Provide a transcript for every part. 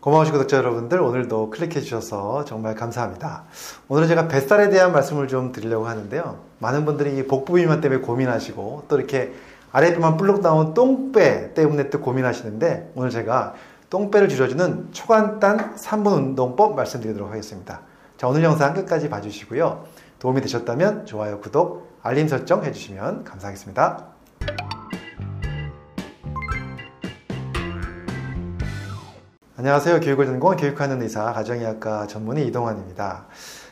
고마우신 구독자 여러분들 오늘도 클릭해 주셔서 정말 감사합니다. 오늘은 제가 뱃살에 대한 말씀을 좀 드리려고 하는데요. 많은 분들이 복부 비만 때문에 고민하시고 또 이렇게 아랫배만 불룩 나온 똥배 때문에 또 고민하시는데 오늘 제가 똥배를 줄여주는 초간단 3분 운동법 말씀드리도록 하겠습니다. 자, 오늘 영상 끝까지 봐주시고요. 도움이 되셨다면 좋아요, 구독, 알림 설정 해주시면 감사하겠습니다. 안녕하세요. 교육을 전공한 교육하는 의사, 가정의학과 전문의 이동환입니다.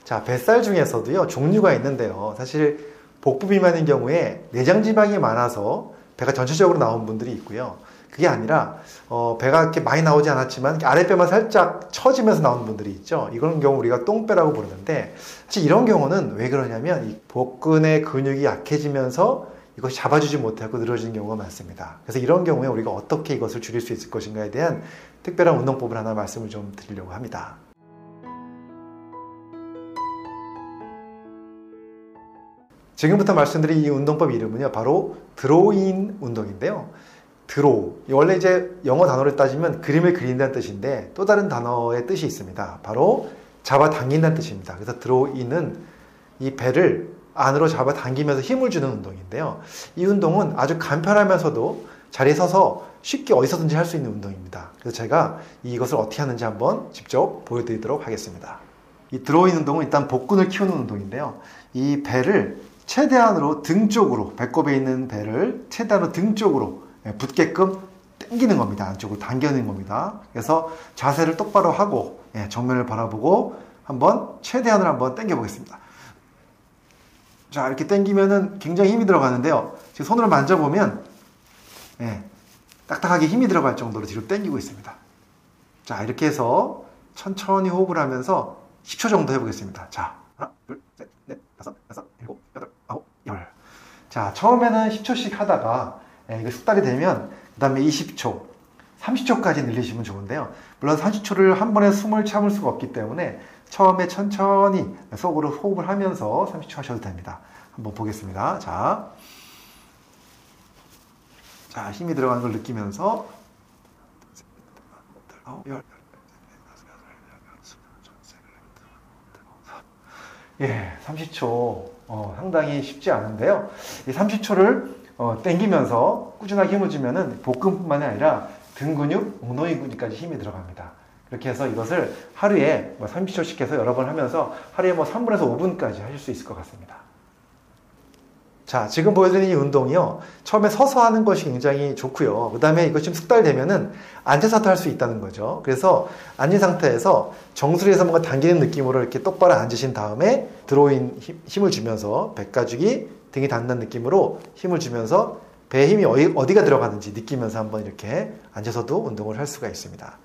자, 뱃살 중에서도요, 종류가 있는데요. 사실 복부 비만인 경우에 내장 지방이 많아서 배가 전체적으로 나온 분들이 있고요. 그게 아니라 어, 배가 이렇게 많이 나오지 않았지만 아랫배만 살짝 처지면서 나오는 분들이 있죠. 이런 경우 우리가 똥배라고 부르는데 사실 이런 경우는 왜 그러냐면 이 복근의 근육이 약해지면서 이것이 잡아주지 못하고 늘어지는 경우가 많습니다. 그래서 이런 경우에 우리가 어떻게 이것을 줄일 수 있을 것인가에 대한 특별한 운동법을 하나 말씀을 좀 드리려고 합니다. 지금부터 말씀드릴 이 운동법 이름은요, 바로 드로인 운동인데요. 드로우. 원래 이제 영어 단어를 따지면 그림을 그린다는 뜻인데 또 다른 단어의 뜻이 있습니다. 바로 잡아 당긴다는 뜻입니다. 그래서 드로우인은 이 배를 안으로 잡아당기면서 힘을 주는 운동인데요. 이 운동은 아주 간편하면서도 자리에 서서 쉽게 어디서든지 할 수 있는 운동입니다. 그래서 제가 이것을 어떻게 하는지 한번 직접 보여드리도록 하겠습니다. 이 드로인 운동은 일단 복근을 키우는 운동인데요. 이 배를 최대한으로 등 쪽으로, 배꼽에 있는 배를 최대한으로 등 쪽으로 예, 붙게끔 당기는 겁니다. 안쪽으로 당겨내는 겁니다. 그래서 자세를 똑바로 하고 예, 정면을 바라보고 한번 최대한으로 한번 당겨 보겠습니다. 자 이렇게 당기면은 굉장히 힘이 들어가는데요. 지금 손으로 만져보면 예, 딱딱하게 힘이 들어갈 정도로 뒤로 당기고 있습니다. 자 이렇게 해서 천천히 호흡을 하면서 10초 정도 해보겠습니다. 자 하나 둘 셋 넷 다섯 여섯 일곱 여덟 아홉 열. 자 처음에는 10초씩 하다가 예, 이거 숙달이 되면 그 다음에 20초, 30초까지 늘리시면 좋은데요. 물론 30초를 한 번에 숨을 참을 수가 없기 때문에 처음에 천천히 속으로 호흡을 하면서 30초 하셔도 됩니다. 한번 보겠습니다. 자, 자 힘이 들어가는 걸 느끼면서 예, 30초 어, 상당히 쉽지 않은데요. 이 30초를 어, 땡기면서 꾸준하게 힘을 주면은 복근뿐만이 아니라 등 근육, 엉덩이 근육까지 힘이 들어갑니다. 이렇게 해서 이것을 하루에 뭐 30초씩 해서 여러 번 하면서 하루에 뭐 3분에서 5분까지 하실 수 있을 것 같습니다. 자, 지금 보여드린 이 운동이요. 처음에 서서 하는 것이 굉장히 좋고요. 그 다음에 이것이 좀 숙달되면은 앉아서도 할 수 있다는 거죠. 그래서 앉은 상태에서 정수리에서 뭔가 당기는 느낌으로 이렇게 똑바로 앉으신 다음에 들어오인 힘을 주면서 백가죽이 등이 닿는 느낌으로 힘을 주면서 배에 힘이 어디가 들어가는지 느끼면서 한번 이렇게 앉아서도 운동을 할 수가 있습니다.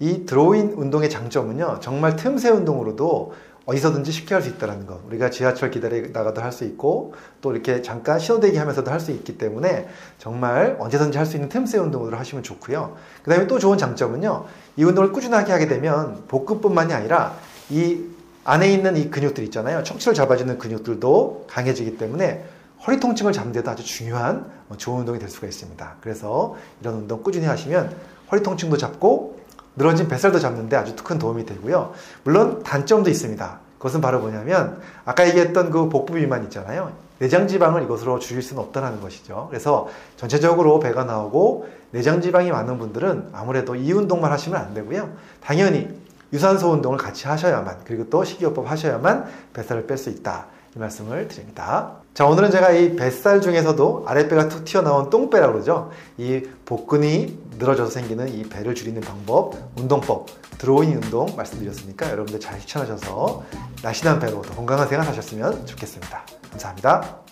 이 드로인 운동의 장점은요, 정말 틈새 운동으로도 어디서든지 쉽게 할 수 있다는 것. 우리가 지하철 기다리다가도 할 수 있고, 또 이렇게 잠깐 신호대기 하면서도 할 수 있기 때문에 정말 언제든지 할 수 있는 틈새 운동으로 하시면 좋고요. 그 다음에 또 좋은 장점은요, 이 운동을 꾸준하게 하게 되면 복근뿐만이 아니라 이 안에 있는 이 근육들 있잖아요. 척추를 잡아주는 근육들도 강해지기 때문에 허리 통증을 잡는 데도 아주 중요한 어, 좋은 운동이 될 수가 있습니다. 그래서 이런 운동 꾸준히 하시면 허리 통증도 잡고 늘어진 뱃살도 잡는데 아주 큰 도움이 되고요. 물론 단점도 있습니다. 그것은 바로 뭐냐면 아까 얘기했던 그 복부 비만 있잖아요. 내장 지방을 이것으로 줄일 수는 없다는 것이죠. 그래서 전체적으로 배가 나오고 내장 지방이 많은 분들은 아무래도 이 운동만 하시면 안 되고요. 당연히 유산소 운동을 같이 하셔야만 그리고 또 식이요법 하셔야만 뱃살을 뺄 수 있다. 이 말씀을 드립니다. 자, 오늘은 제가 이 뱃살 중에서도 아랫배가 툭 튀어나온 똥배라고 그러죠. 이 복근이 늘어져서 생기는 이 배를 줄이는 방법, 운동법, 드로잉 운동 말씀드렸으니까 여러분들 잘 실천하셔서 날씬한 배로 더 건강한 생활 하셨으면 좋겠습니다. 감사합니다.